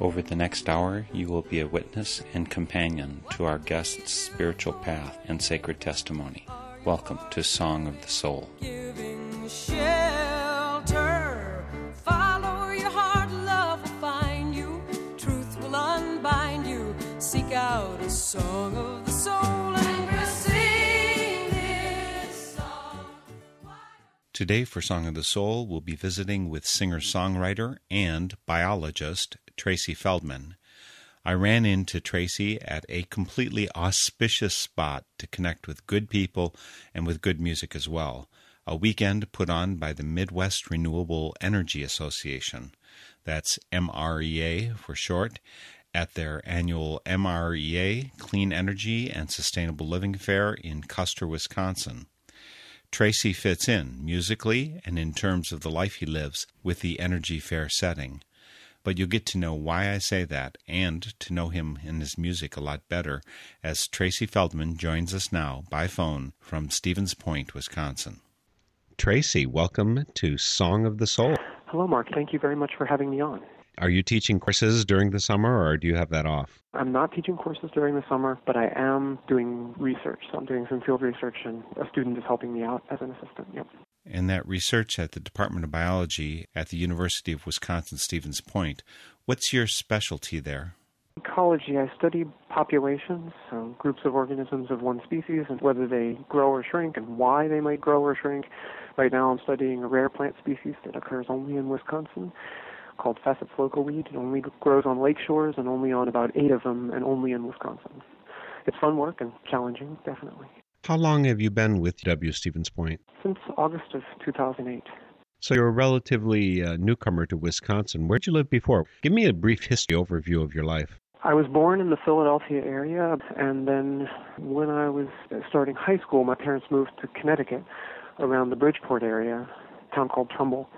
Over the next hour, you will be a witness and companion to our guest's spiritual path and sacred testimony. Welcome to Song of the Soul. Giving shelter. Follow your heart, love will find you. Truth will unbind you. Seek out a song of the soul and sing this song. Today, for Song of the Soul, we'll be visiting with singer songwriter and biologist Tracy Feldman. I ran into Tracy at a completely auspicious spot to connect with good people and with good music as well. A weekend put on by the Midwest Renewable Energy Association. That's MREA for short, at their annual MREA Clean Energy and Sustainable Living Fair in Custer, Wisconsin. Tracy fits in musically and in terms of the life he lives with the Energy Fair setting. But you'll get to know why I say that and to know him and his music a lot better as Tracy Feldman joins us now by phone from Stevens Point, Wisconsin. Tracy, welcome to Song of the Soul. Hello, Mark. Thank you very much for having me on. Are you teaching courses during the summer or do you have that off? I'm not teaching courses during the summer, but I am doing research. So I'm doing some field research, and a student is helping me out as an assistant. Yep. And that research at the Department of Biology at the University of Wisconsin Stevens Point, what's your specialty there? Ecology, I study populations, so groups of organisms of one species, and whether they grow or shrink and why they might grow or shrink. Right now I'm studying a rare plant species that occurs only in Wisconsin called Facet weed. It only grows on lake shores and only on about eight of them and only in Wisconsin. It's fun work and challenging, definitely. How long have you been with W. Stevens Point? Since August of 2008. So you're a relatively uh, newcomer to Wisconsin. Where'd you live before? Give me a brief history overview of your life. I was born in the Philadelphia area, and then when I was starting high school, my parents moved to Connecticut around the Bridgeport area, a town called Trumbull.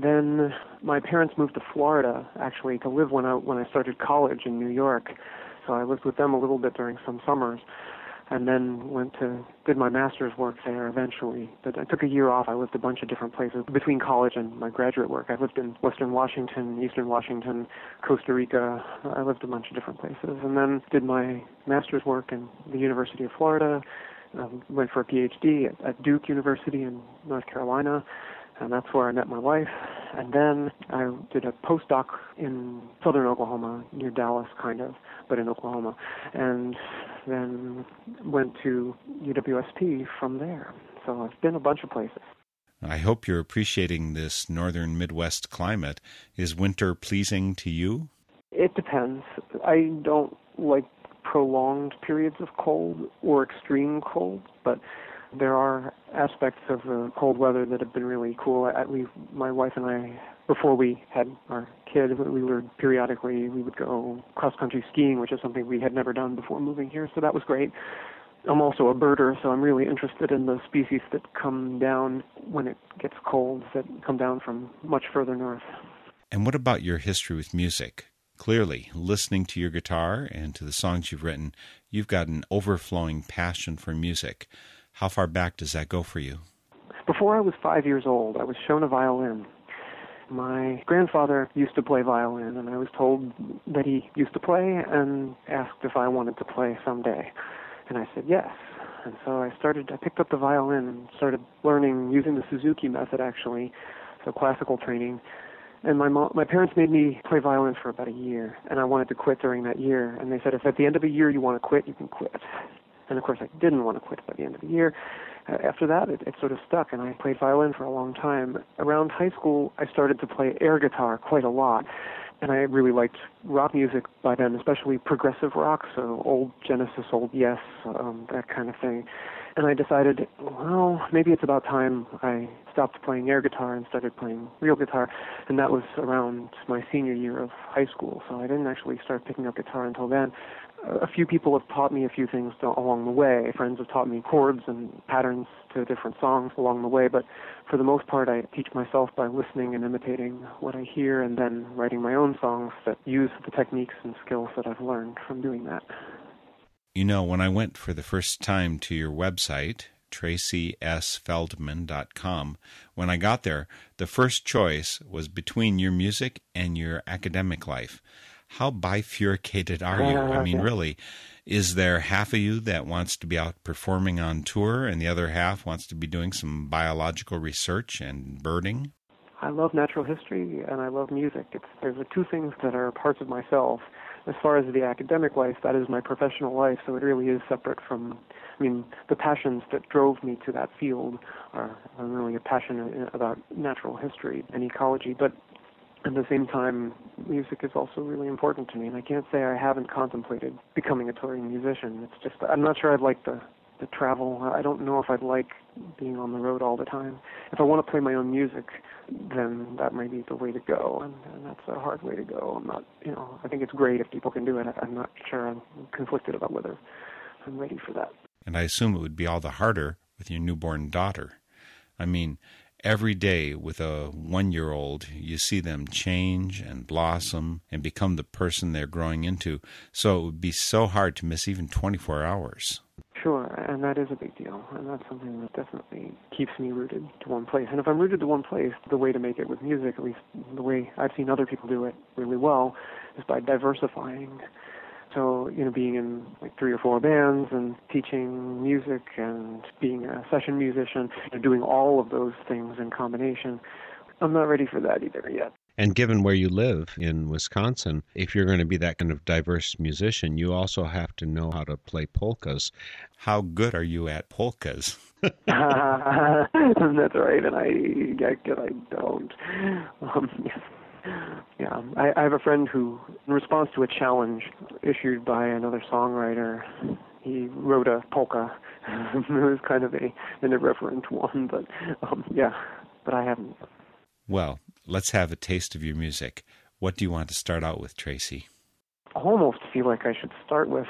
Then my parents moved to Florida actually to live when I when I started college in New York. So I lived with them a little bit during some summers and then went to did my master's work there eventually. But I took a year off. I lived a bunch of different places between college and my graduate work. I lived in Western Washington, Eastern Washington, Costa Rica. I lived a bunch of different places, and then did my master's work in the University of Florida. Um, went for a PhD at, at Duke University in North Carolina and that's where I met my wife. And then I did a postdoc in southern Oklahoma, near Dallas, kind of, but in Oklahoma, and then went to UWSP from there. So I've been a bunch of places. I hope you're appreciating this northern Midwest climate. Is winter pleasing to you? It depends. I don't like prolonged periods of cold or extreme cold, but there are aspects of the cold weather that have been really cool. At least my wife and I, before we had our kid, we were periodically we would go cross country skiing, which is something we had never done before moving here. So that was great. I'm also a birder, so I'm really interested in the species that come down when it gets cold, that come down from much further north. And what about your history with music? Clearly, listening to your guitar and to the songs you've written, you've got an overflowing passion for music. How far back does that go for you? Before I was five years old, I was shown a violin. My grandfather used to play violin, and I was told that he used to play and asked if I wanted to play someday. And I said yes. And so I started, I picked up the violin and started learning using the Suzuki method actually, so classical training. And my mom, my parents made me play violin for about a year, and I wanted to quit during that year. And they said, if at the end of a year you want to quit, you can quit. And of course, I didn't want to quit by the end of the year. Uh, after that, it, it sort of stuck, and I played violin for a long time. Around high school, I started to play air guitar quite a lot. and I really liked rock music by then, especially progressive rock, so old Genesis, old Yes, um, that kind of thing. And I decided, well, maybe it's about time I stopped playing air guitar and started playing real guitar. And that was around my senior year of high school, so I didn't actually start picking up guitar until then a few people have taught me a few things along the way. Friends have taught me chords and patterns to different songs along the way, but for the most part, I teach myself by listening and imitating what I hear and then writing my own songs that use the techniques and skills that I've learned from doing that. You know, when I went for the first time to your website, tracysfeldman.com, when I got there, the first choice was between your music and your academic life how bifurcated are you? I mean, really, is there half of you that wants to be out performing on tour and the other half wants to be doing some biological research and birding? I love natural history and I love music. It's there's the two things that are parts of myself. As far as the academic life, that is my professional life, so it really is separate from I mean, the passions that drove me to that field are, are really a passion about natural history and ecology. But at the same time, music is also really important to me, and I can't say I haven't contemplated becoming a touring musician. It's just I'm not sure I'd like the the travel. I don't know if I'd like being on the road all the time. If I want to play my own music, then that might be the way to go, and, and that's a hard way to go. I'm not, you know, I think it's great if people can do it. I'm not sure. I'm conflicted about whether I'm ready for that. And I assume it would be all the harder with your newborn daughter. I mean, every day with a one year old, you see them change and blossom and become the person they're growing into. So it would be so hard to miss even 24 hours. Sure, and that is a big deal, and that's something that definitely keeps me rooted to one place. And if I'm rooted to one place, the way to make it with music, at least the way I've seen other people do it really well, is by diversifying so you know being in like three or four bands and teaching music and being a session musician and doing all of those things in combination i'm not ready for that either yet and given where you live in Wisconsin, if you're going to be that kind of diverse musician, you also have to know how to play polkas. How good are you at polkas? That's right, and I, I, I don't. Um, yeah, I, I have a friend who, in response to a challenge issued by another songwriter, he wrote a polka. it was kind of a an irreverent one, but um, yeah, but I haven't. Well, let's have a taste of your music. What do you want to start out with, Tracy? I almost feel like I should start with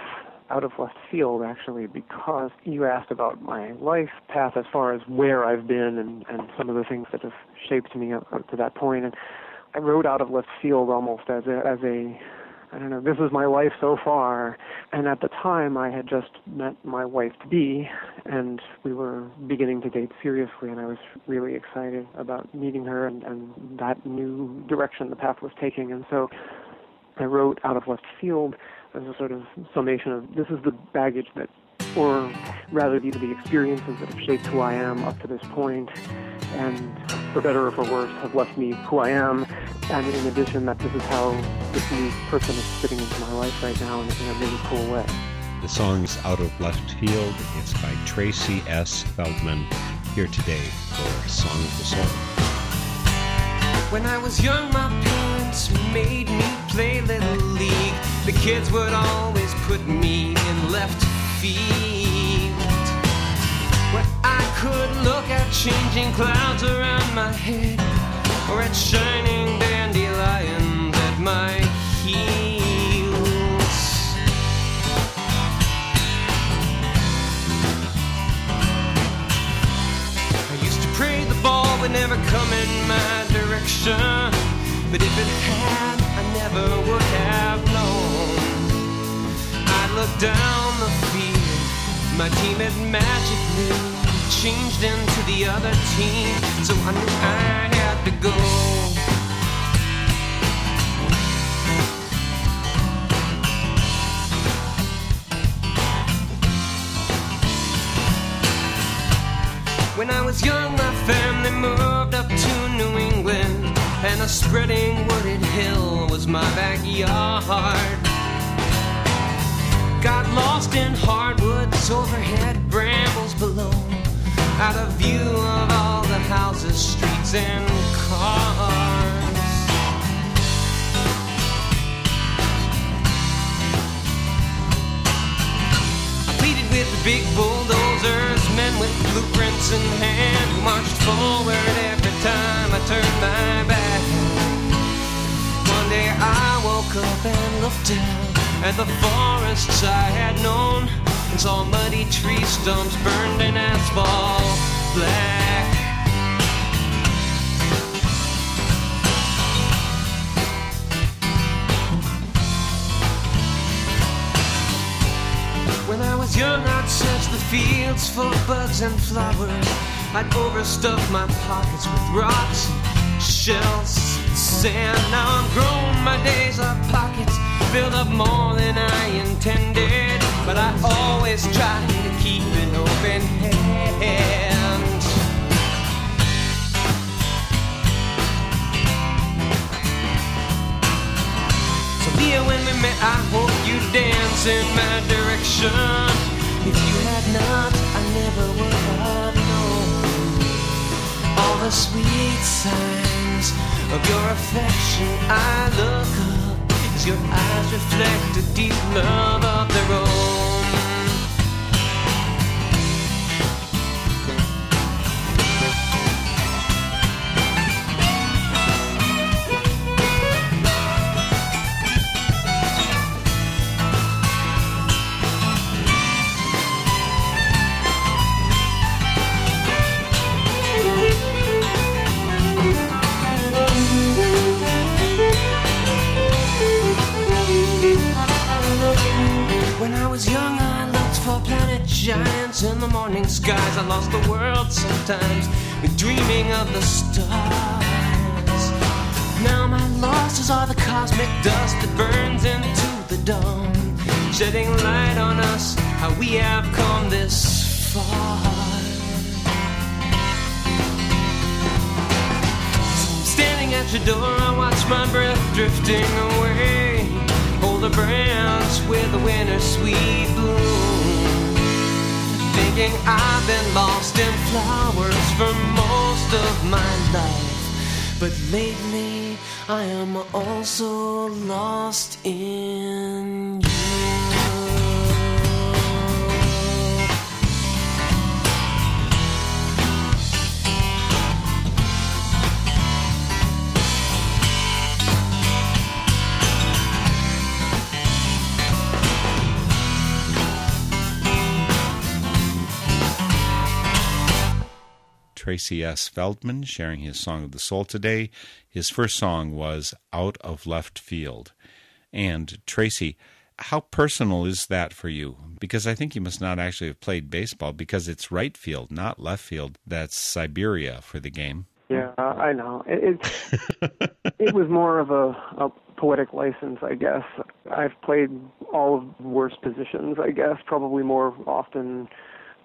out of left field actually because you asked about my life path as far as where I've been and, and some of the things that have shaped me up, up to that point and I wrote out of left field almost as a as a I don't know, this is my life so far. And at the time, I had just met my wife to be, and we were beginning to date seriously, and I was really excited about meeting her and, and that new direction the path was taking. And so I wrote out of left field as a sort of summation of this is the baggage that, or rather, these are the experiences that have shaped who I am up to this point, and for better or for worse, have left me who I am. And in addition, that this is how this new person is fitting into my life right now in, in a really cool way. The song's Out of Left Field. It's by Tracy S. Feldman, here today for Song of the Soul. When I was young, my parents made me play Little League. The kids would always put me in left field. When I could look at changing clouds around my head, or at shining dandelions at my heels. I used to pray the ball would never come in my direction, but if it had, I never would have known. I'd look down the my team had magically changed into the other team, so I knew I had to go. When I was young, my family moved up to New England, and a spreading wooded hill was my backyard. Got lost in hardwoods, overhead brambles below. Out of view of all the houses, streets, and cars. I pleaded with the big bulldozers, men with blueprints in hand, who marched forward every time I turned my back. One day I woke up and looked down at the forests I had known and saw muddy tree stumps burned in asphalt black. When I was young, I'd search the fields for bugs and flowers. I'd overstuff my pockets with rocks, shells, sand. Now I'm grown, my days are pockets filled up more than I intended. But I always try to keep an open hand. So Leah, when we met, I hope you dance in my direction. If you had not, I never would have known all the sweet signs of your affection. I look your eyes reflect a deep love of their own. I lost the world sometimes, dreaming of the stars. Now my losses are the cosmic dust that burns into the dawn, shedding light on us, how we have come this far. Standing at your door, I watch my breath drifting away. Hold a branch with a winter sweet. Thinking I've been lost in flowers for most of my life. But lately, I am also lost in you. Tracy S. Feldman sharing his Song of the Soul today. His first song was Out of Left Field. And Tracy, how personal is that for you? Because I think you must not actually have played baseball because it's right field, not left field. That's Siberia for the game. Yeah, I know. It, it's it was more of a, a poetic license, I guess. I've played all of the worst positions, I guess, probably more often.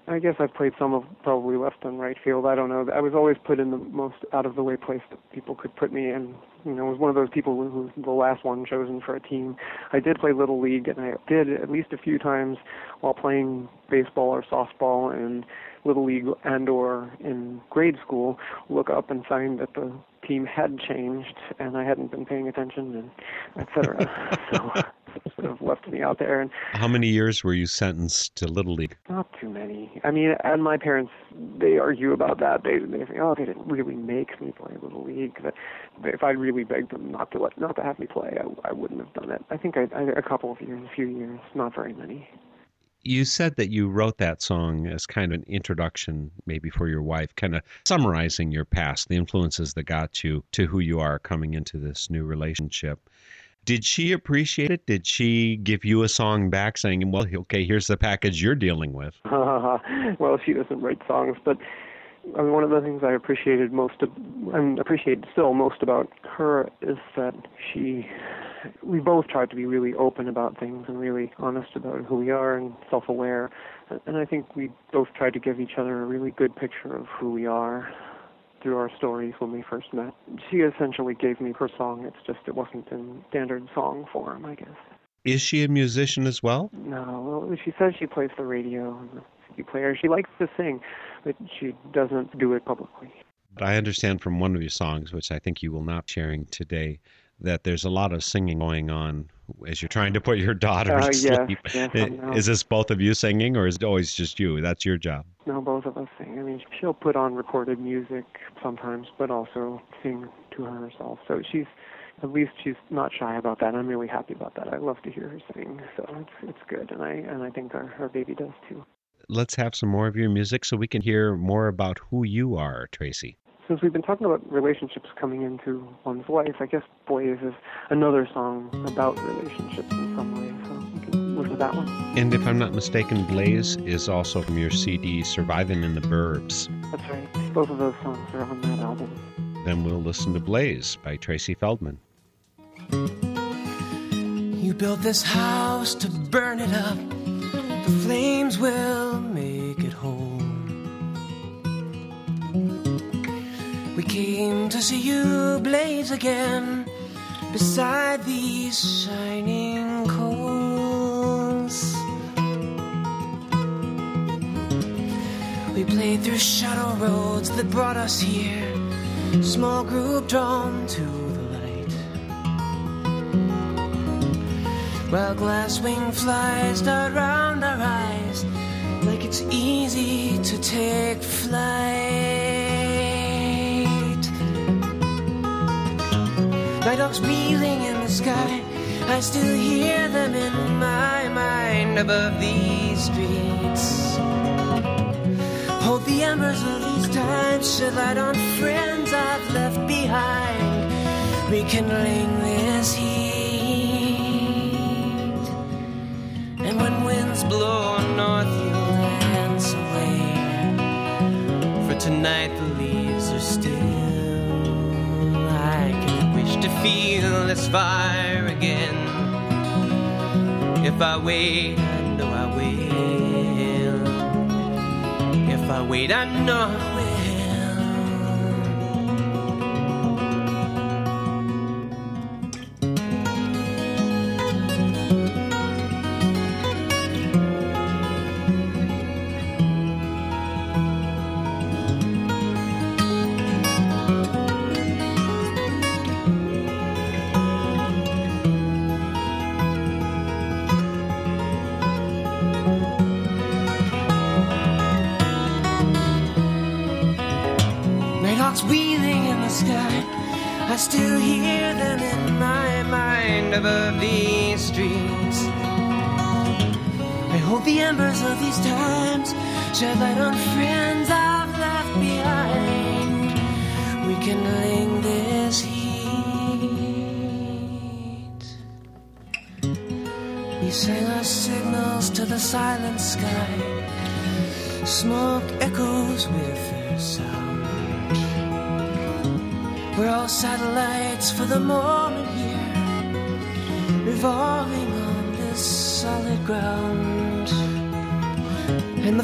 I guess I've played some of probably left and right field. I don't know. I was always put in the most out of the way place that people could put me in. You know, I was one of those people who was the last one chosen for a team. I did play little league, and I did at least a few times while playing baseball or softball and little league and or in grade school look up and find that the team had changed and I hadn't been paying attention and et cetera. so sort of left me out there and How many years were you sentenced to Little League? not too many. I mean, and my parents they argue about that. They they say, oh, they didn't really make me play little league. That if I really begged them not to let not to have me play, I, I wouldn't have done it. I think I, I a couple of years, a few years, not very many. You said that you wrote that song as kind of an introduction, maybe for your wife, kind of summarizing your past, the influences that got you to who you are coming into this new relationship. Did she appreciate it? Did she give you a song back saying, well, okay, here's the package you're dealing with? well, she doesn't write songs, but I mean, one of the things I appreciated most, and appreciate still most about her is that she, we both tried to be really open about things and really honest about who we are and self-aware, and I think we both tried to give each other a really good picture of who we are through our stories when we first met. She essentially gave me her song. It's just it wasn't in standard song form, I guess. Is she a musician as well? No, well, she says she plays the radio and the CD player. She likes to sing, but she doesn't do it publicly. But I understand from one of your songs, which I think you will not be sharing today, that there's a lot of singing going on as you're trying to put your daughter Uh, to sleep. is this both of you singing, or is it always just you? That's your job. No, both of us sing. I mean, she'll put on recorded music sometimes, but also sing to herself. So she's, at least she's not shy about that. I'm really happy about that. I love to hear her sing, so it's it's good, and I and I think our, our baby does too. Let's have some more of your music so we can hear more about who you are, Tracy. Since we've been talking about relationships coming into one's life, I guess Blaze is another song about relationships in some way. So we can listen to that one. And if I'm not mistaken, Blaze is also from your CD, Surviving in the Burbs. That's right. Both of those songs are on that album. Then we'll listen to Blaze by Tracy Feldman. You built this house to burn it up. The flames will make came to see you blaze again beside these shining coals. We played through shadow roads that brought us here. Small group drawn to the light. While glass wing flies dart round our eyes, like it's easy to take flight. Night hawks breathing in the sky, I still hear them in my mind above these streets. Hold the embers of these times, shed light on friends I've left behind, rekindling this heat. And when winds blow north, you'll dance away. For tonight feel this fire again. If I wait, I know I will. If I wait, I know I will.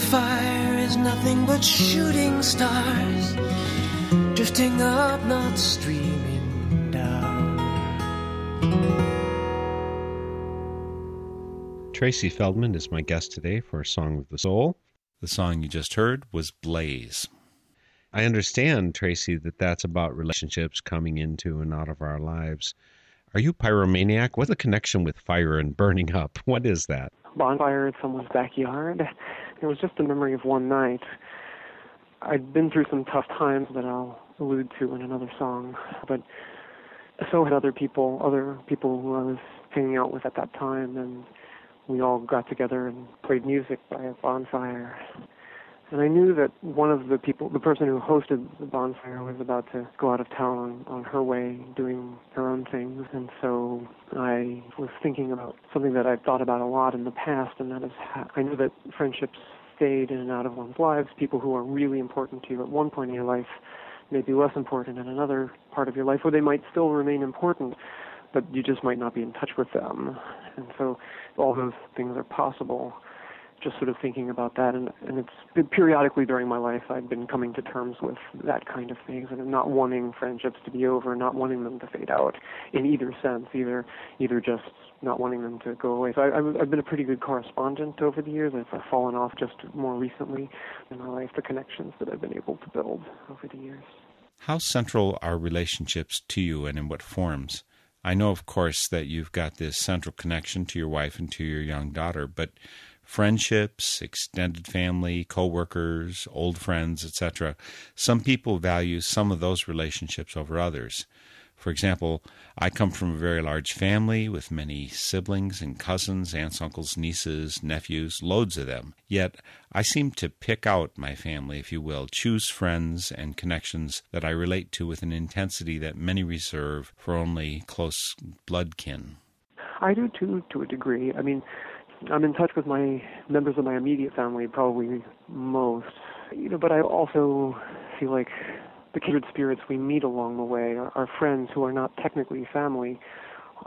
Fire is nothing but shooting stars, drifting up, not streaming down. Tracy Feldman is my guest today for Song of the Soul. The song you just heard was Blaze. I understand, Tracy, that that's about relationships coming into and out of our lives. Are you pyromaniac? What's the connection with fire and burning up? What is that? Bonfire in someone's backyard. It was just a memory of one night. I'd been through some tough times that I'll allude to in another song, but so had other people, other people who I was hanging out with at that time, and we all got together and played music by a bonfire. And I knew that one of the people, the person who hosted the bonfire, was about to go out of town on, her way doing her own things. And so I was thinking about something that I've thought about a lot in the past, and that is I knew that friendships fade in and out of one's lives. People who are really important to you at one point in your life may be less important in another part of your life, or they might still remain important, but you just might not be in touch with them. And so all those things are possible just sort of thinking about that and and it's been periodically during my life I've been coming to terms with that kind of things and not wanting friendships to be over, not wanting them to fade out in either sense, either either just not wanting them to go away. So I, I've, I've been a pretty good correspondent over the years. I've fallen off just more recently in my life, the connections that I've been able to build over the years. How central are relationships to you and in what forms? I know, of course, that you've got this central connection to your wife and to your young daughter, but friendships, extended family, coworkers, old friends, etc. Some people value some of those relationships over others. For example, I come from a very large family with many siblings and cousins, aunts, uncles, nieces, nephews, loads of them. Yet I seem to pick out my family, if you will, choose friends and connections that I relate to with an intensity that many reserve for only close blood kin. I do too, to a degree. I mean, I'm in touch with my members of my immediate family probably most, you know, but I also feel like the kindred spirits we meet along the way, our, our friends who are not technically family,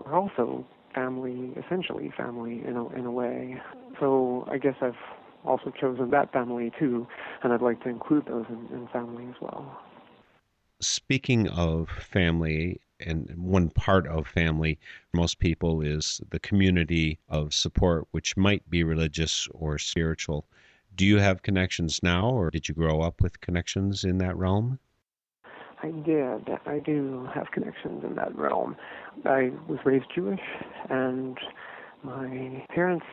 are also family, essentially family in a, in a way. So I guess I've also chosen that family too, and I'd like to include those in, in family as well. Speaking of family, and one part of family for most people is the community of support, which might be religious or spiritual. Do you have connections now, or did you grow up with connections in that realm? I did. I do have connections in that realm. I was raised Jewish, and my parents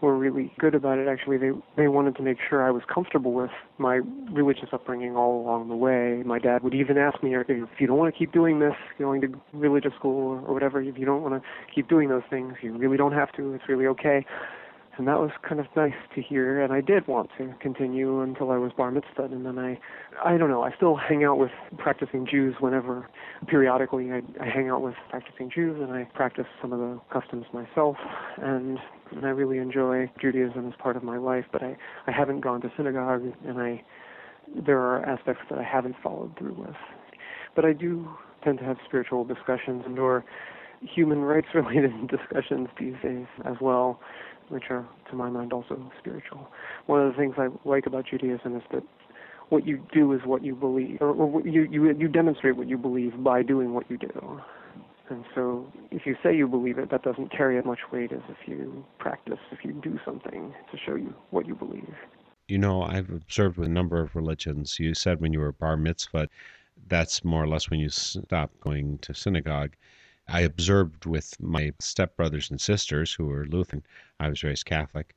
were really good about it. Actually, they they wanted to make sure I was comfortable with my religious upbringing all along the way. My dad would even ask me, "If you don't want to keep doing this, going to religious school or whatever, if you don't want to keep doing those things, you really don't have to. It's really okay." And that was kind of nice to hear. And I did want to continue until I was bar mitzvah, and then I, I don't know. I still hang out with practicing Jews whenever, periodically, I, I hang out with practicing Jews, and I practice some of the customs myself, and and I really enjoy Judaism as part of my life. But I, I haven't gone to synagogue, and I, there are aspects that I haven't followed through with. But I do tend to have spiritual discussions and or human rights related discussions these days as well which are, to my mind, also spiritual. One of the things I like about Judaism is that what you do is what you believe, or, or you, you you demonstrate what you believe by doing what you do. And so, if you say you believe it, that doesn't carry as much weight as if you practice, if you do something to show you what you believe. You know, I've observed with a number of religions. You said when you were bar mitzvah, that's more or less when you stop going to synagogue. I observed with my stepbrothers and sisters who were Lutheran, I was raised Catholic,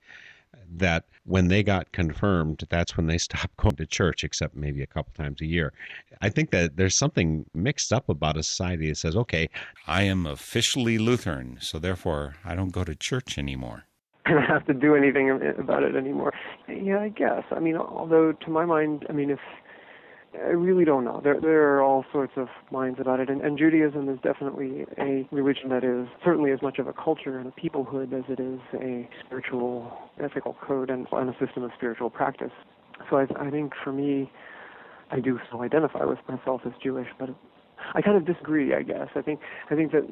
that when they got confirmed, that's when they stopped going to church, except maybe a couple times a year. I think that there's something mixed up about a society that says, okay, I am officially Lutheran, so therefore I don't go to church anymore. I don't have to do anything about it anymore. Yeah, I guess. I mean, although to my mind, I mean, if I really don't know. There there are all sorts of minds about it, and, and Judaism is definitely a religion that is certainly as much of a culture and a peoplehood as it is a spiritual ethical code and, and a system of spiritual practice. So I, I think for me, I do still identify with myself as Jewish, but I kind of disagree. I guess I think I think that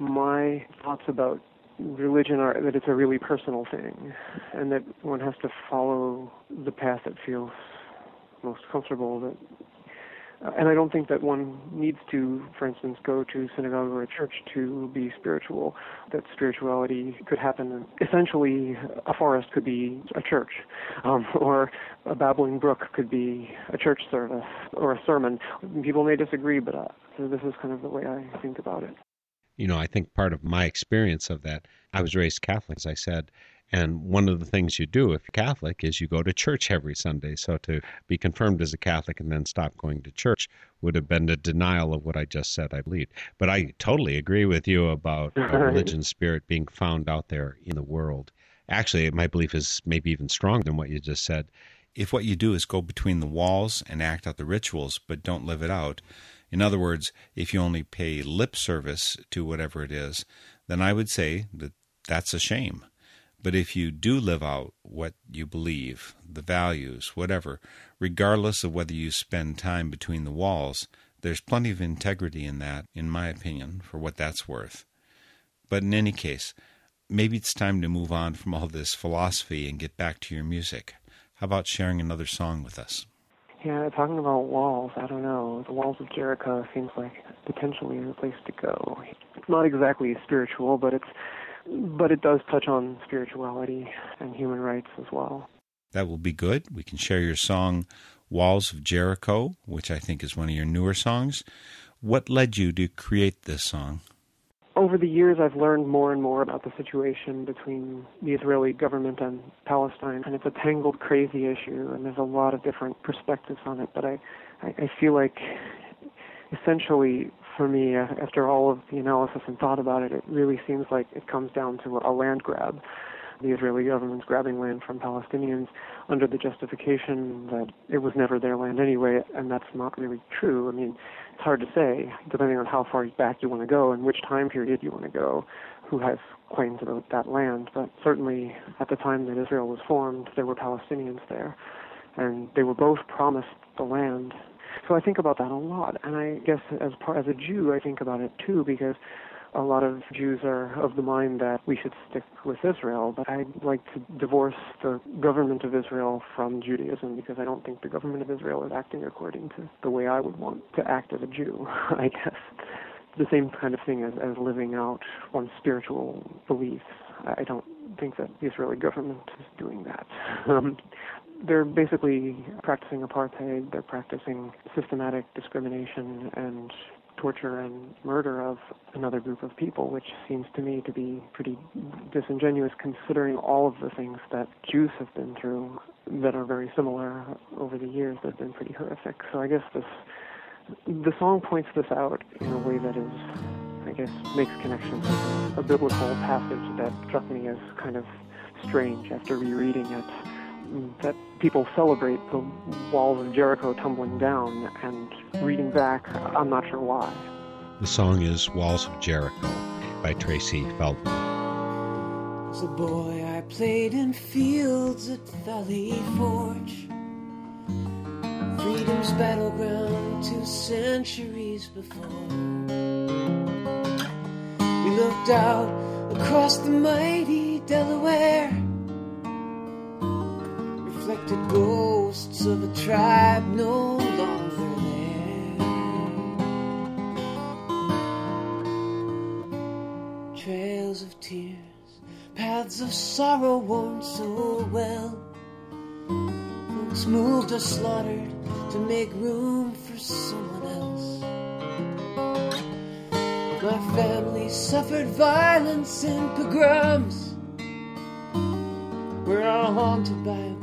my thoughts about religion are that it's a really personal thing, and that one has to follow the path that feels most comfortable that uh, and I don't think that one needs to, for instance, go to synagogue or a church to be spiritual. That spirituality could happen. Essentially, a forest could be a church, um, or a babbling brook could be a church service or a sermon. People may disagree, but uh, this is kind of the way I think about it. You know, I think part of my experience of that, I was raised Catholic, as I said, and one of the things you do if you're Catholic is you go to church every Sunday. So to be confirmed as a Catholic and then stop going to church would have been a denial of what I just said, I believe. But I totally agree with you about uh, religion spirit being found out there in the world. Actually, my belief is maybe even stronger than what you just said. If what you do is go between the walls and act out the rituals but don't live it out, in other words, if you only pay lip service to whatever it is, then I would say that that's a shame. But if you do live out what you believe, the values, whatever, regardless of whether you spend time between the walls, there's plenty of integrity in that, in my opinion, for what that's worth. But in any case, maybe it's time to move on from all this philosophy and get back to your music. How about sharing another song with us? Yeah, talking about walls, I don't know. The walls of Jericho seems like potentially a place to go. It's not exactly spiritual, but it's but it does touch on spirituality and human rights as well. That will be good. We can share your song Walls of Jericho, which I think is one of your newer songs. What led you to create this song? over the years, I've learned more and more about the situation between the Israeli government and Palestine, and it's a tangled, crazy issue, and there's a lot of different perspectives on it. But I, I, I feel like, essentially, for me, uh, after all of the analysis and thought about it, it really seems like it comes down to a land grab. The Israeli government's grabbing land from Palestinians under the justification that it was never their land anyway, and that's not really true. I mean, it's hard to say, depending on how far back you want to go and which time period you want to go, who has claims about that land. But certainly, at the time that Israel was formed, there were Palestinians there, and they were both promised the land. So I think about that a lot, and I guess as part as a Jew, I think about it too because a lot of Jews are of the mind that we should stick with Israel, but I'd like to divorce the government of Israel from Judaism because I don't think the government of Israel is acting according to the way I would want to act as a Jew, I guess. The same kind of thing as, as living out one's spiritual beliefs. I don't think that the Israeli government is doing that. Um, they're basically practicing apartheid, they're practicing systematic discrimination and torture and murder of another group of people, which seems to me to be pretty disingenuous considering all of the things that Jews have been through that are very similar over the years that have been pretty horrific. So I guess this the song points this out in a way that is I guess makes connections with a biblical passage that struck me as kind of strange after rereading it that people celebrate the walls of Jericho tumbling down, and reading back, I'm not sure why. The song is Walls of Jericho by Tracy Feldman. As a boy, I played in fields at Valley Forge, freedom's battleground two centuries before. We looked out across the mighty Delaware reflected ghosts of a tribe no longer there. Trails of tears, paths of sorrow worn so well. Folks moved or slaughtered to make room for someone else. My family suffered violence and pogroms. We're all haunted by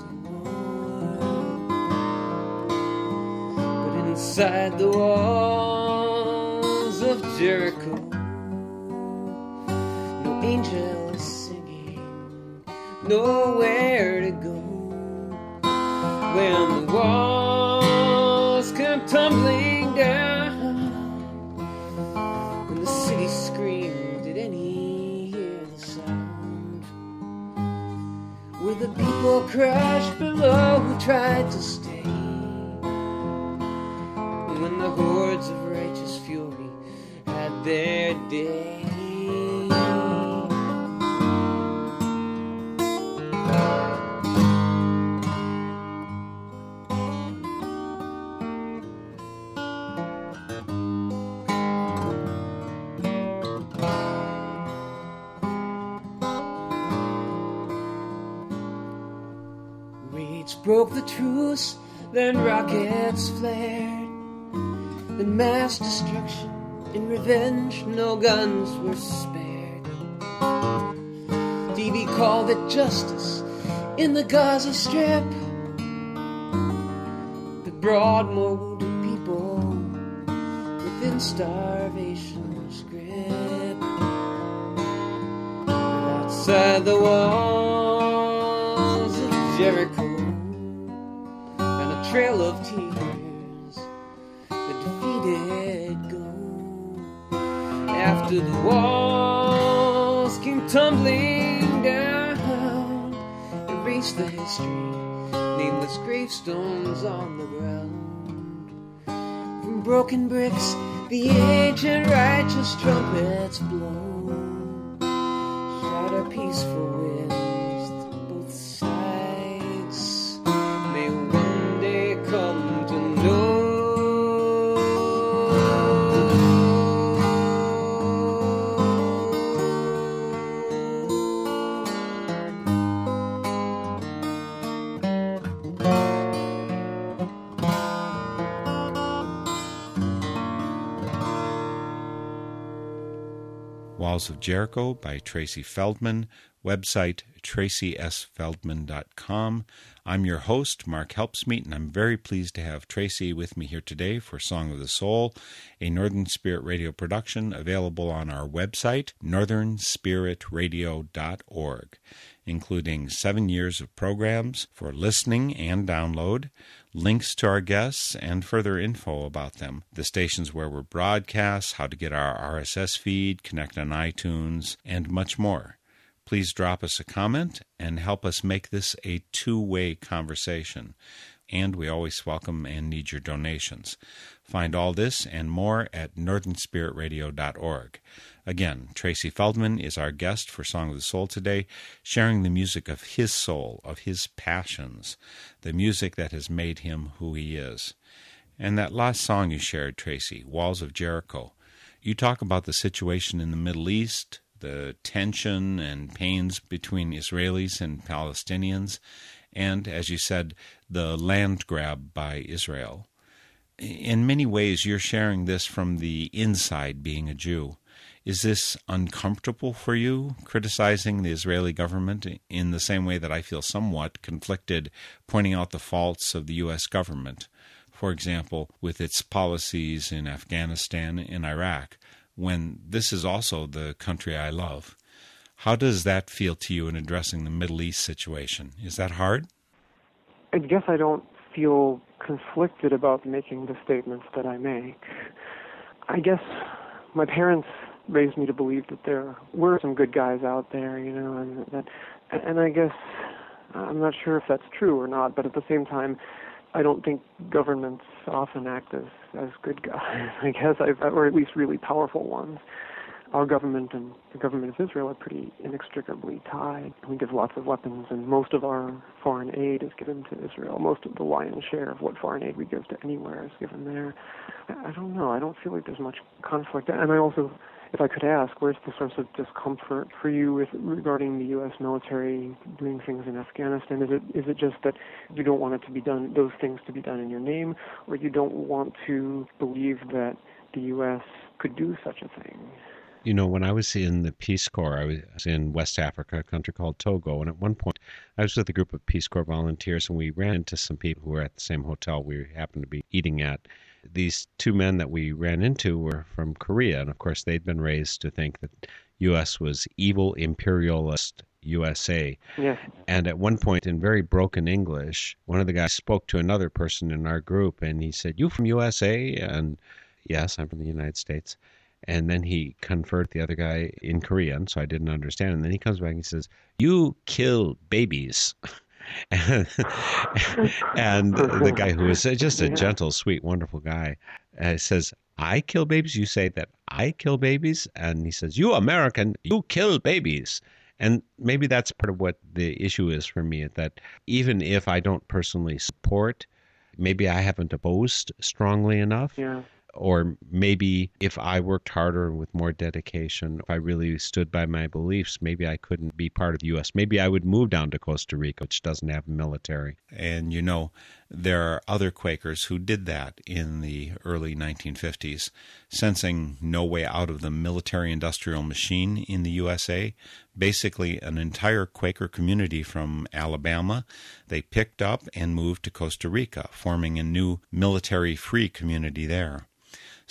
to war. But inside the walls of Jericho no angels singing, nowhere to go. When the walls the people crushed below who tried to stay? When the hordes of righteous fury had their day. Then rockets flared. Then mass destruction in revenge, no guns were spared. TV called it justice in the Gaza Strip brought more wounded people within starvation's grip. Outside the walls trail of tears, the defeated go. After the walls came tumbling down, erased the history, nameless gravestones on the ground. From broken bricks, the ancient righteous trumpets blow. Shatter peaceful winds Walls of Jericho by Tracy Feldman, website tracysfeldman.com. I'm your host, Mark Helpsmeet, and I'm very pleased to have Tracy with me here today for Song of the Soul, a Northern Spirit Radio production available on our website, northernspiritradio.org, including seven years of programs for listening and download, links to our guests, and further info about them, the stations where we're broadcast, how to get our RSS feed, connect on iTunes, and much more. Please drop us a comment and help us make this a two way conversation. And we always welcome and need your donations. Find all this and more at northernspiritradio.org. Again, Tracy Feldman is our guest for Song of the Soul today, sharing the music of his soul, of his passions, the music that has made him who he is. And that last song you shared, Tracy, Walls of Jericho, you talk about the situation in the Middle East, the tension and pains between Israelis and Palestinians, and, as you said, the land grab by Israel. In many ways, you're sharing this from the inside, being a Jew. Is this uncomfortable for you, criticizing the Israeli government in the same way that I feel somewhat conflicted pointing out the faults of the U.S. government? For example, with its policies in Afghanistan and Iraq, when this is also the country I love. How does that feel to you in addressing the Middle East situation? Is that hard? I guess I don't feel conflicted about making the statements that I make. I guess my parents raised me to believe that there were some good guys out there, you know, and that, and I guess I'm not sure if that's true or not, but at the same time, I don't think governments often act as as good guys. I guess, I've, or at least really powerful ones. Our government and the government of Israel are pretty inextricably tied. We give lots of weapons, and most of our foreign aid is given to Israel. Most of the lion's share of what foreign aid we give to anywhere is given there. I, don't know. I don't feel like there's much conflict. And I also, if I could ask, where's the source of discomfort for you with regarding the U.S. military doing things in Afghanistan? Is it is it just that you don't want it to be done, those things to be done in your name, or you don't want to believe that the U.S. could do such a thing? You know, when I was in the Peace Corps, I was in West Africa, a country called Togo, and at one point I was with a group of Peace Corps volunteers, and we ran into some people who were at the same hotel we happened to be eating at. These two men that we ran into were from Korea, and of course they'd been raised to think that U.S. was evil imperialist USA. Yes. And at one point, in very broken English, one of the guys spoke to another person in our group, and he said, "You from USA?" And yes, I'm from the United States. And then he conferred the other guy in Korean, so I didn't understand. And then he comes back and he says, "You kill babies." and, and the guy who was just a gentle, sweet, wonderful guy uh, says, "I kill babies." You say that I kill babies, and he says, "You American, you kill babies." And maybe that's part of what the issue is for me. That even if I don't personally support, maybe I haven't opposed strongly enough Yeah. Or maybe if I worked harder with more dedication, if I really stood by my beliefs, maybe I couldn't be part of the U.S. Maybe I would move down to Costa Rica, which doesn't have a military. And you know, there are other Quakers who did that in the early 1950s, sensing no way out of the military industrial machine in the USA. Basically, an entire Quaker community from Alabama, they picked up and moved to Costa Rica, forming a new military free community there.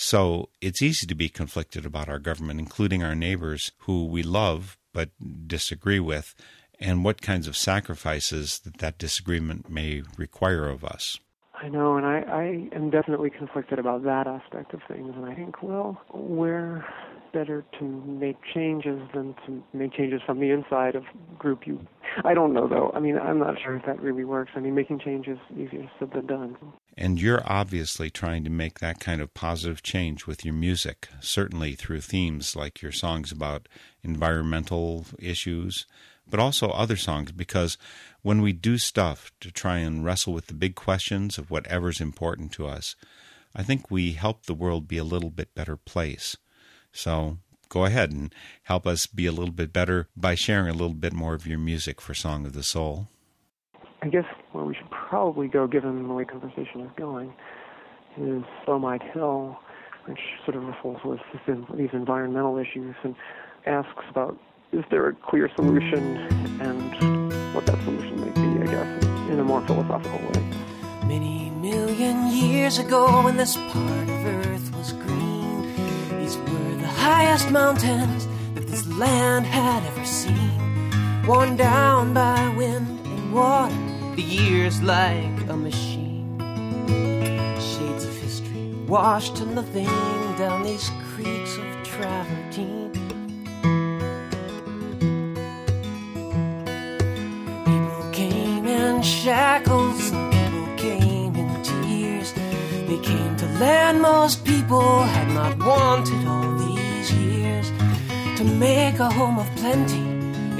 So it's easy to be conflicted about our government, including our neighbors who we love but disagree with and what kinds of sacrifices that that disagreement may require of us. I know, and I, I am definitely conflicted about that aspect of things. And I think, well, we're better to make changes than to make changes from the inside of group you. I don't know though. I mean, I'm not sure if that really works. I mean, making changes easier said than done. And you're obviously trying to make that kind of positive change with your music, certainly through themes like your songs about environmental issues, but also other songs, because when we do stuff to try and wrestle with the big questions of whatever's important to us, I think we help the world be a little bit better place. So go ahead and help us be a little bit better by sharing a little bit more of your music for Song of the Soul. I guess where we should probably go, given the way conversation is going, is Bromide Hill, which sort of wrestles with these environmental issues and asks about is there a clear solution and what that solution might be, I guess, in a more philosophical way. Many million years ago, when this part of Earth was green, these were the highest mountains that this land had ever seen. Worn down by wind and water, the years like a machine. Shades of history washed to nothing down these creeks of travertine. Shackles, and people came in tears. They came to land most people had not wanted all these years to make a home of plenty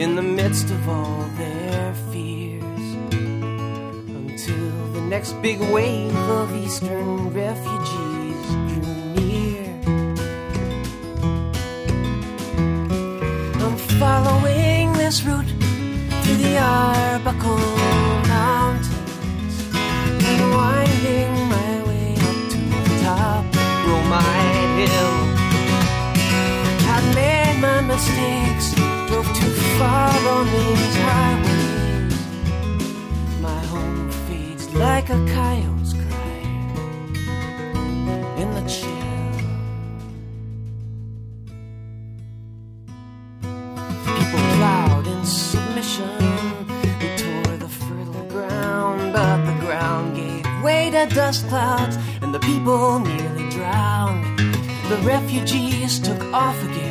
in the midst of all their fears. Until the next big wave of Eastern refugees drew near. I'm following this route through the Arbuckle made drove too far on these highways. My home fades like a coyote's cry in the chill. People plowed in submission. They tore the fertile ground, but the ground gave way to dust clouds, and the people nearly drowned. The refugees took off again,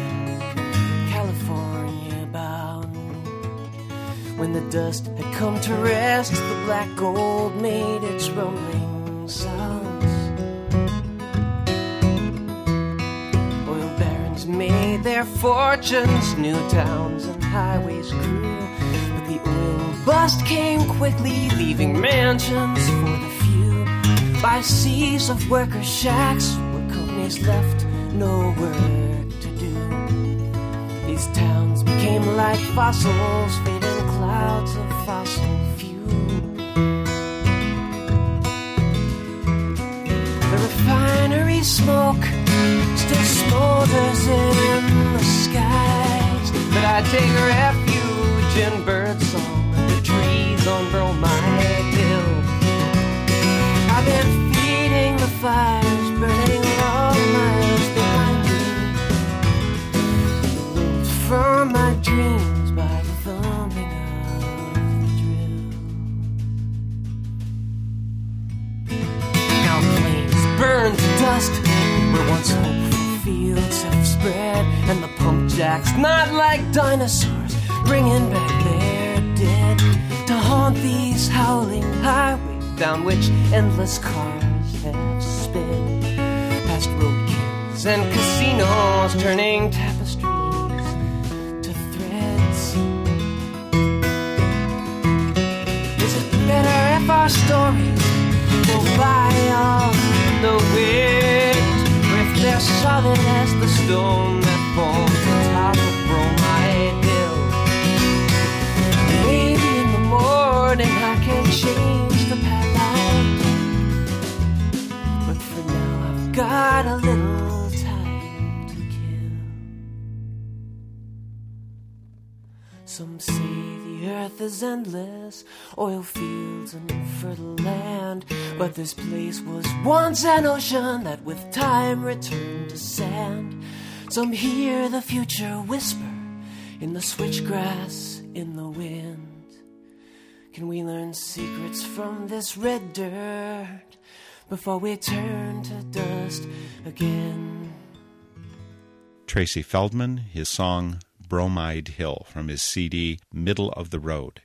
When the dust had come to rest, the black gold made its rumbling sounds. Oil barons made their fortunes, new towns and highways grew. But the oil bust came quickly, leaving mansions for the few. By seas of worker shacks, where companies left no work to do. These towns became like fossils, clouds of fossil fuel. The refinery smoke still smolders in the skies. But I take refuge in birdsong under trees on Bromide Hill. I've been feeding the fires burning long miles behind me. From my and the pump jacks, not like dinosaurs, bringing back their dead to haunt these howling highways down which endless cars have sped. Past roadkills and casinos, turning tapestries to threads. Is it better if our stories go by on the wind? as solid as the stone Maybe in the morning I can change the But for now I've got a little time to kill. Some say the earth is endless, oil fields and fertile land. But this place was once an ocean that with time returned to sand. Some hear the future whisper in the switchgrass, in the wind. Can we learn secrets from this red dirt before we turn to dust again? Tracy Feldman, his song Bromide Hill from his CD Middle of the Road.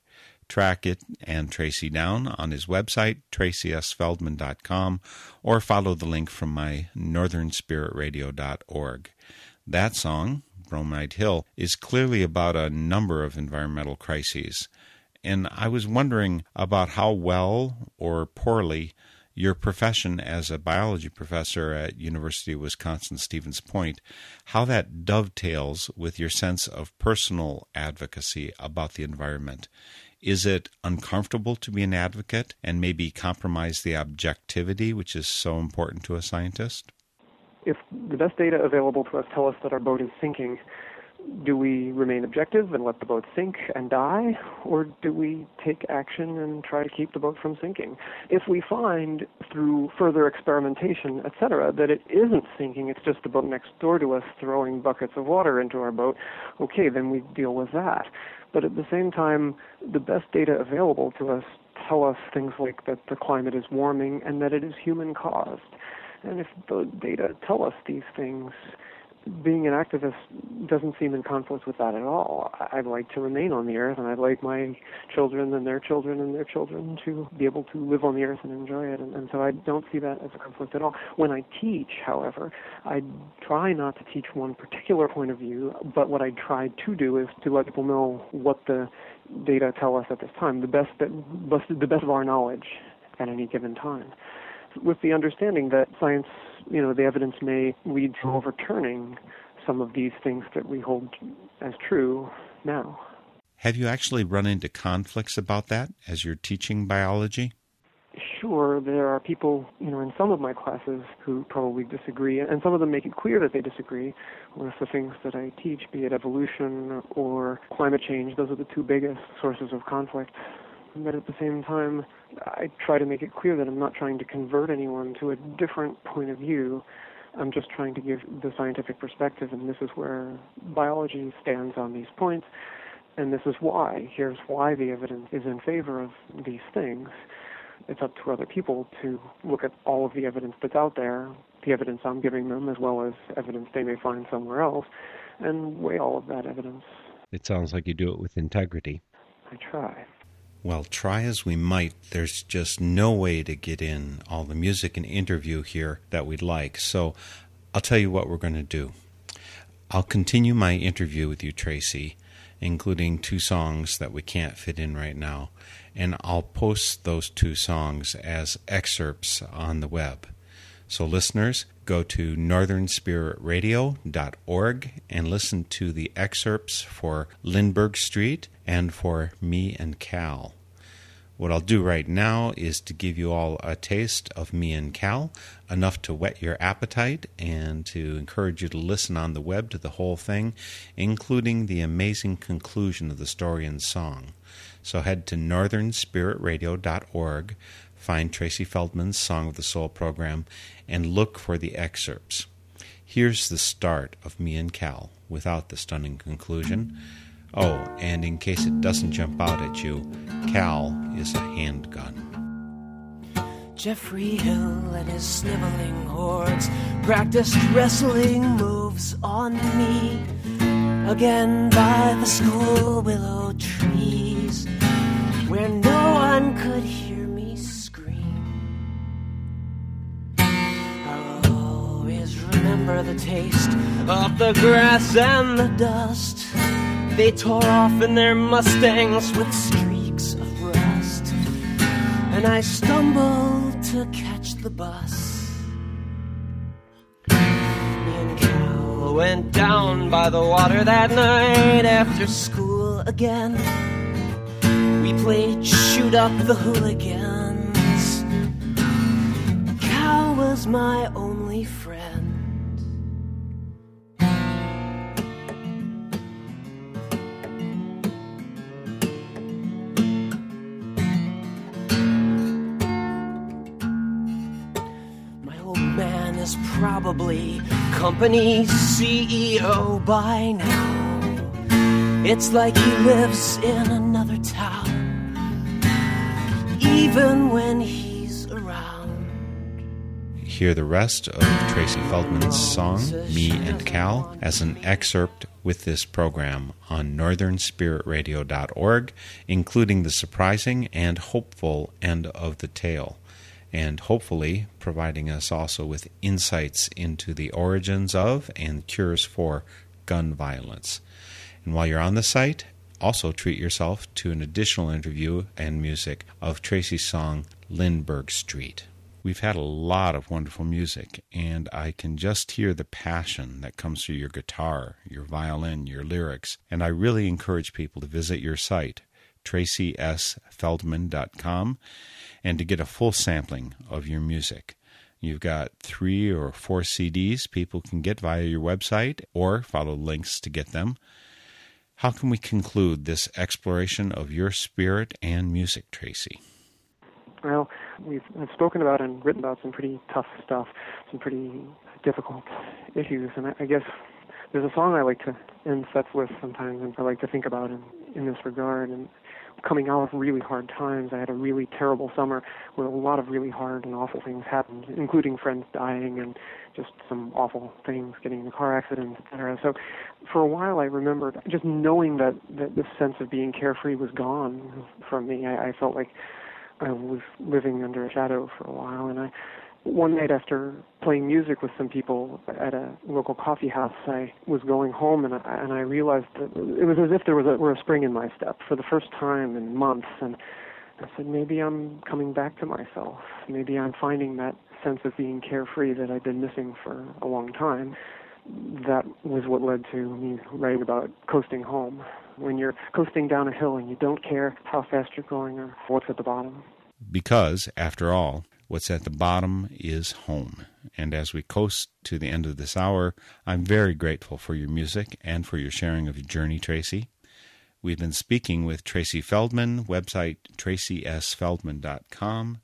Track it and Tracy down on his website, tracysfeldman.com, or follow the link from my northernspiritradio.org. That song, Bromide Hill, is clearly about a number of environmental crises. And I was wondering about how well or poorly your profession as a biology professor at University of Wisconsin Stevens Point, how that dovetails with your sense of personal advocacy about the environment. Is it uncomfortable to be an advocate and maybe compromise the objectivity which is so important to a scientist? If the best data available to us tell us that our boat is sinking, do we remain objective and let the boat sink and die, or do we take action and try to keep the boat from sinking? If we find through further experimentation, etc., that it isn't sinking, it's just the boat next door to us throwing buckets of water into our boat, okay, then we deal with that. But at the same time, the best data available to us tell us things like that the climate is warming and that it is human caused. And if the data tell us these things, being an activist doesn't seem in conflict with that at all. I'd like to remain on the earth, and I'd like my children and their children and their children to be able to live on the earth and enjoy it. And, and so I don't see that as a conflict at all. When I teach, however, I try not to teach one particular point of view, but what I try to do is to let people know what the data tell us at this time, the best that the best of our knowledge at any given time with the understanding that science, you know, the evidence may lead to overturning some of these things that we hold as true now. Have you actually run into conflicts about that as you're teaching biology? Sure, there are people, you know, in some of my classes who probably disagree, and some of them make it clear that they disagree with the things that I teach, be it evolution or climate change. Those are the two biggest sources of conflict but at the same time, I try to make it clear that I'm not trying to convert anyone to a different point of view. I'm just trying to give the scientific perspective, and this is where biology stands on these points, and this is why. Here's why the evidence is in favor of these things. It's up to other people to look at all of the evidence that's out there, the evidence I'm giving them, as well as evidence they may find somewhere else, and weigh all of that evidence. It sounds like you do it with integrity. I try. Well, try as we might, there's just no way to get in all the music and interview here that we'd like. So I'll tell you what we're going to do. I'll continue my interview with you, Tracy, including two songs that we can't fit in right now, and I'll post those two songs as excerpts on the web. So, listeners, go to northernspiritradio.org and listen to the excerpts for Lindbergh Street and for me and Cal. What I'll do right now is to give you all a taste of me and Cal, enough to whet your appetite and to encourage you to listen on the web to the whole thing, including the amazing conclusion of the story and song. So head to northernspiritradio.org, find Tracy Feldman's Song of the Soul program, and look for the excerpts. Here's the start of me and Cal without the stunning conclusion. Oh, and in case it doesn't jump out at you, Cal is a handgun. Jeffrey Hill and his sniveling hordes practiced wrestling moves on me. Again by the school willow trees, where no one could hear me scream. I'll always remember the taste of the grass and the dust they tore off in their Mustangs with streaks of rust. And I stumbled to catch the bus. Me and Cal went down by the water that night after school again. We played shoot up the hooligans. Cal was my only friend. Probably company CEO by now. It's like he lives in another town, even when he's around. Hear the rest of Tracy Feldman's song, Me and Cal, as an excerpt with this program on northernspiritradio.org, including the surprising and hopeful end of the tale, and hopefully providing us also with insights into the origins of and cures for gun violence. And while you're on the site, also treat yourself to an additional interview and music of Tracy's song Lindbergh Street. We've had a lot of wonderful music, and I can just hear the passion that comes through your guitar, your violin, your lyrics, and I really encourage people to visit your site, tracysfeldman.com, and to get a full sampling of your music. You've got three or four CDs people can get via your website or follow links to get them. How can we conclude this exploration of your spirit and music, Tracy? Well, we've spoken about and written about some pretty tough stuff, some pretty difficult issues, and I, I guess there's a song I like to end sets with sometimes, and I like to think about in, in this regard. And coming out of really hard times, I had a really terrible summer where a lot of really hard and awful things happened, including friends dying and just some awful things, getting into car accidents, etc. So, for a while, I remembered just knowing that that this sense of being carefree was gone from me. I, I felt like I was living under a shadow for a while, and I one night after playing music with some people at a local coffee house, I was going home and I, and I realized that it was as if there was a, were a spring in my step for the first time in months, and I said maybe I'm coming back to myself. Maybe I'm finding that sense of being carefree that I've been missing for a long time. That was what led to me writing about coasting home. When you're coasting down a hill and you don't care how fast you're going or what's at the bottom. Because, after all, what's at the bottom is home. And as we coast to the end of this hour, I'm very grateful for your music and for your sharing of your journey, Tracy. We've been speaking with Tracy Feldman, website tracysfeldman.com.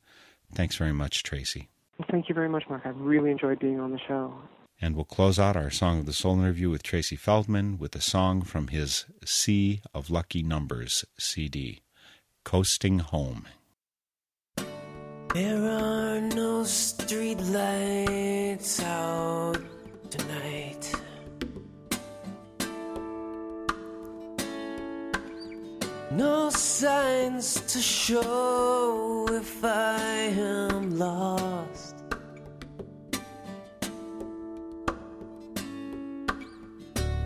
Thanks very much, Tracy. Well, thank you very much, Mark. I've really enjoyed being on the show. And we'll close out our Song of the Soul interview with Tracy Feldman with a song from his Sea of Lucky Numbers CD, Coasting Home. There are no street lights out tonight. No signs to show if I am lost.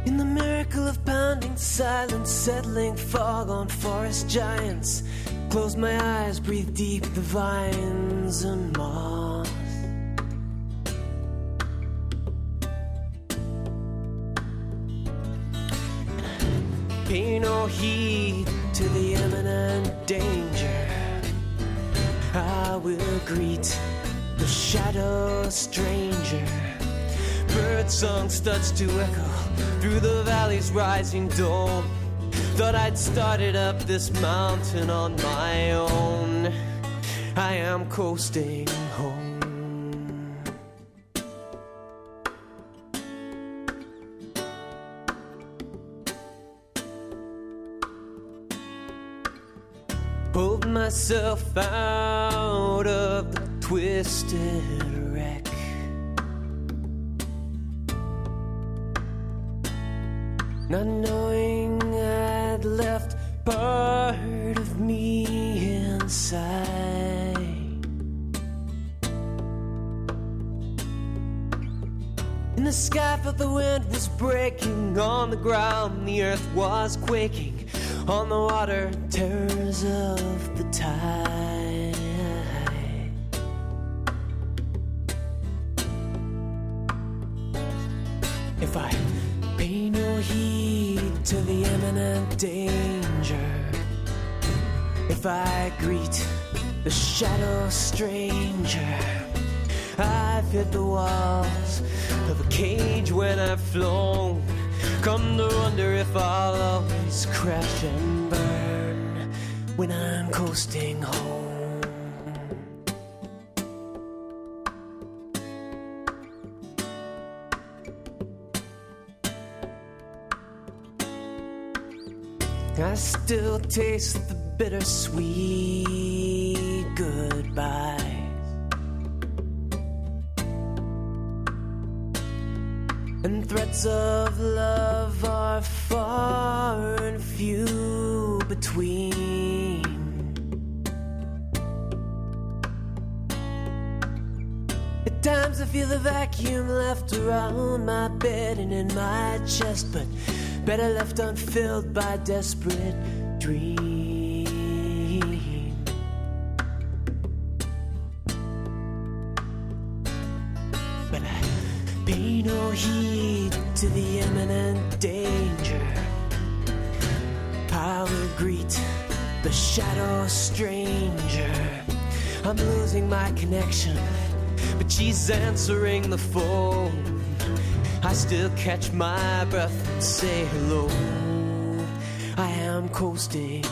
In the miracle of pounding silence, settling fog on forest giants. Close my eyes, breathe deep the vines and moss. Pay no heed to the imminent danger. I will greet the shadow stranger. Bird song starts to echo through the valley's rising dome. Thought I'd started up this mountain on my own. I am coasting home. Pulled myself out of the twisted wreck. Not knowing inside. In the sky, felt the wind was breaking on the ground, the earth was quaking on the water, terrors of the tide. If I pay no heed to the imminent danger. If I greet the shadow stranger, I've hit the walls of a cage when I've flown. Come to wonder if I'll always crash and burn when I'm coasting home. I still taste the bittersweet goodbyes. And threats of love are far and few between. At times I feel the vacuum left around my bed and in my chest, but better left unfilled by desperate dream. Heed to the imminent danger. Will greet the shadow stranger. I'm losing my connection, but she's answering the phone. I still catch my breath and say hello. I am coasting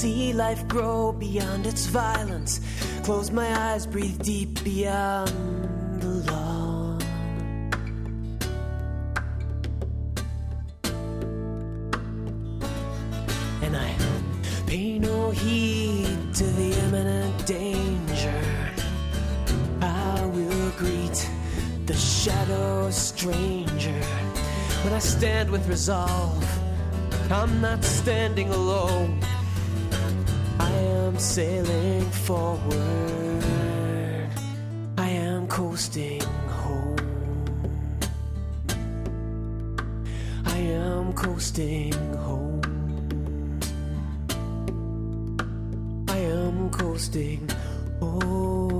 see life grow beyond its violence. Close my eyes, breathe deep beyond the law. And I pay no heed to the imminent danger. I will greet the shadow stranger when I stand with resolve. I'm not standing alone. Sailing forward. I am coasting home. I am coasting home. I am coasting home.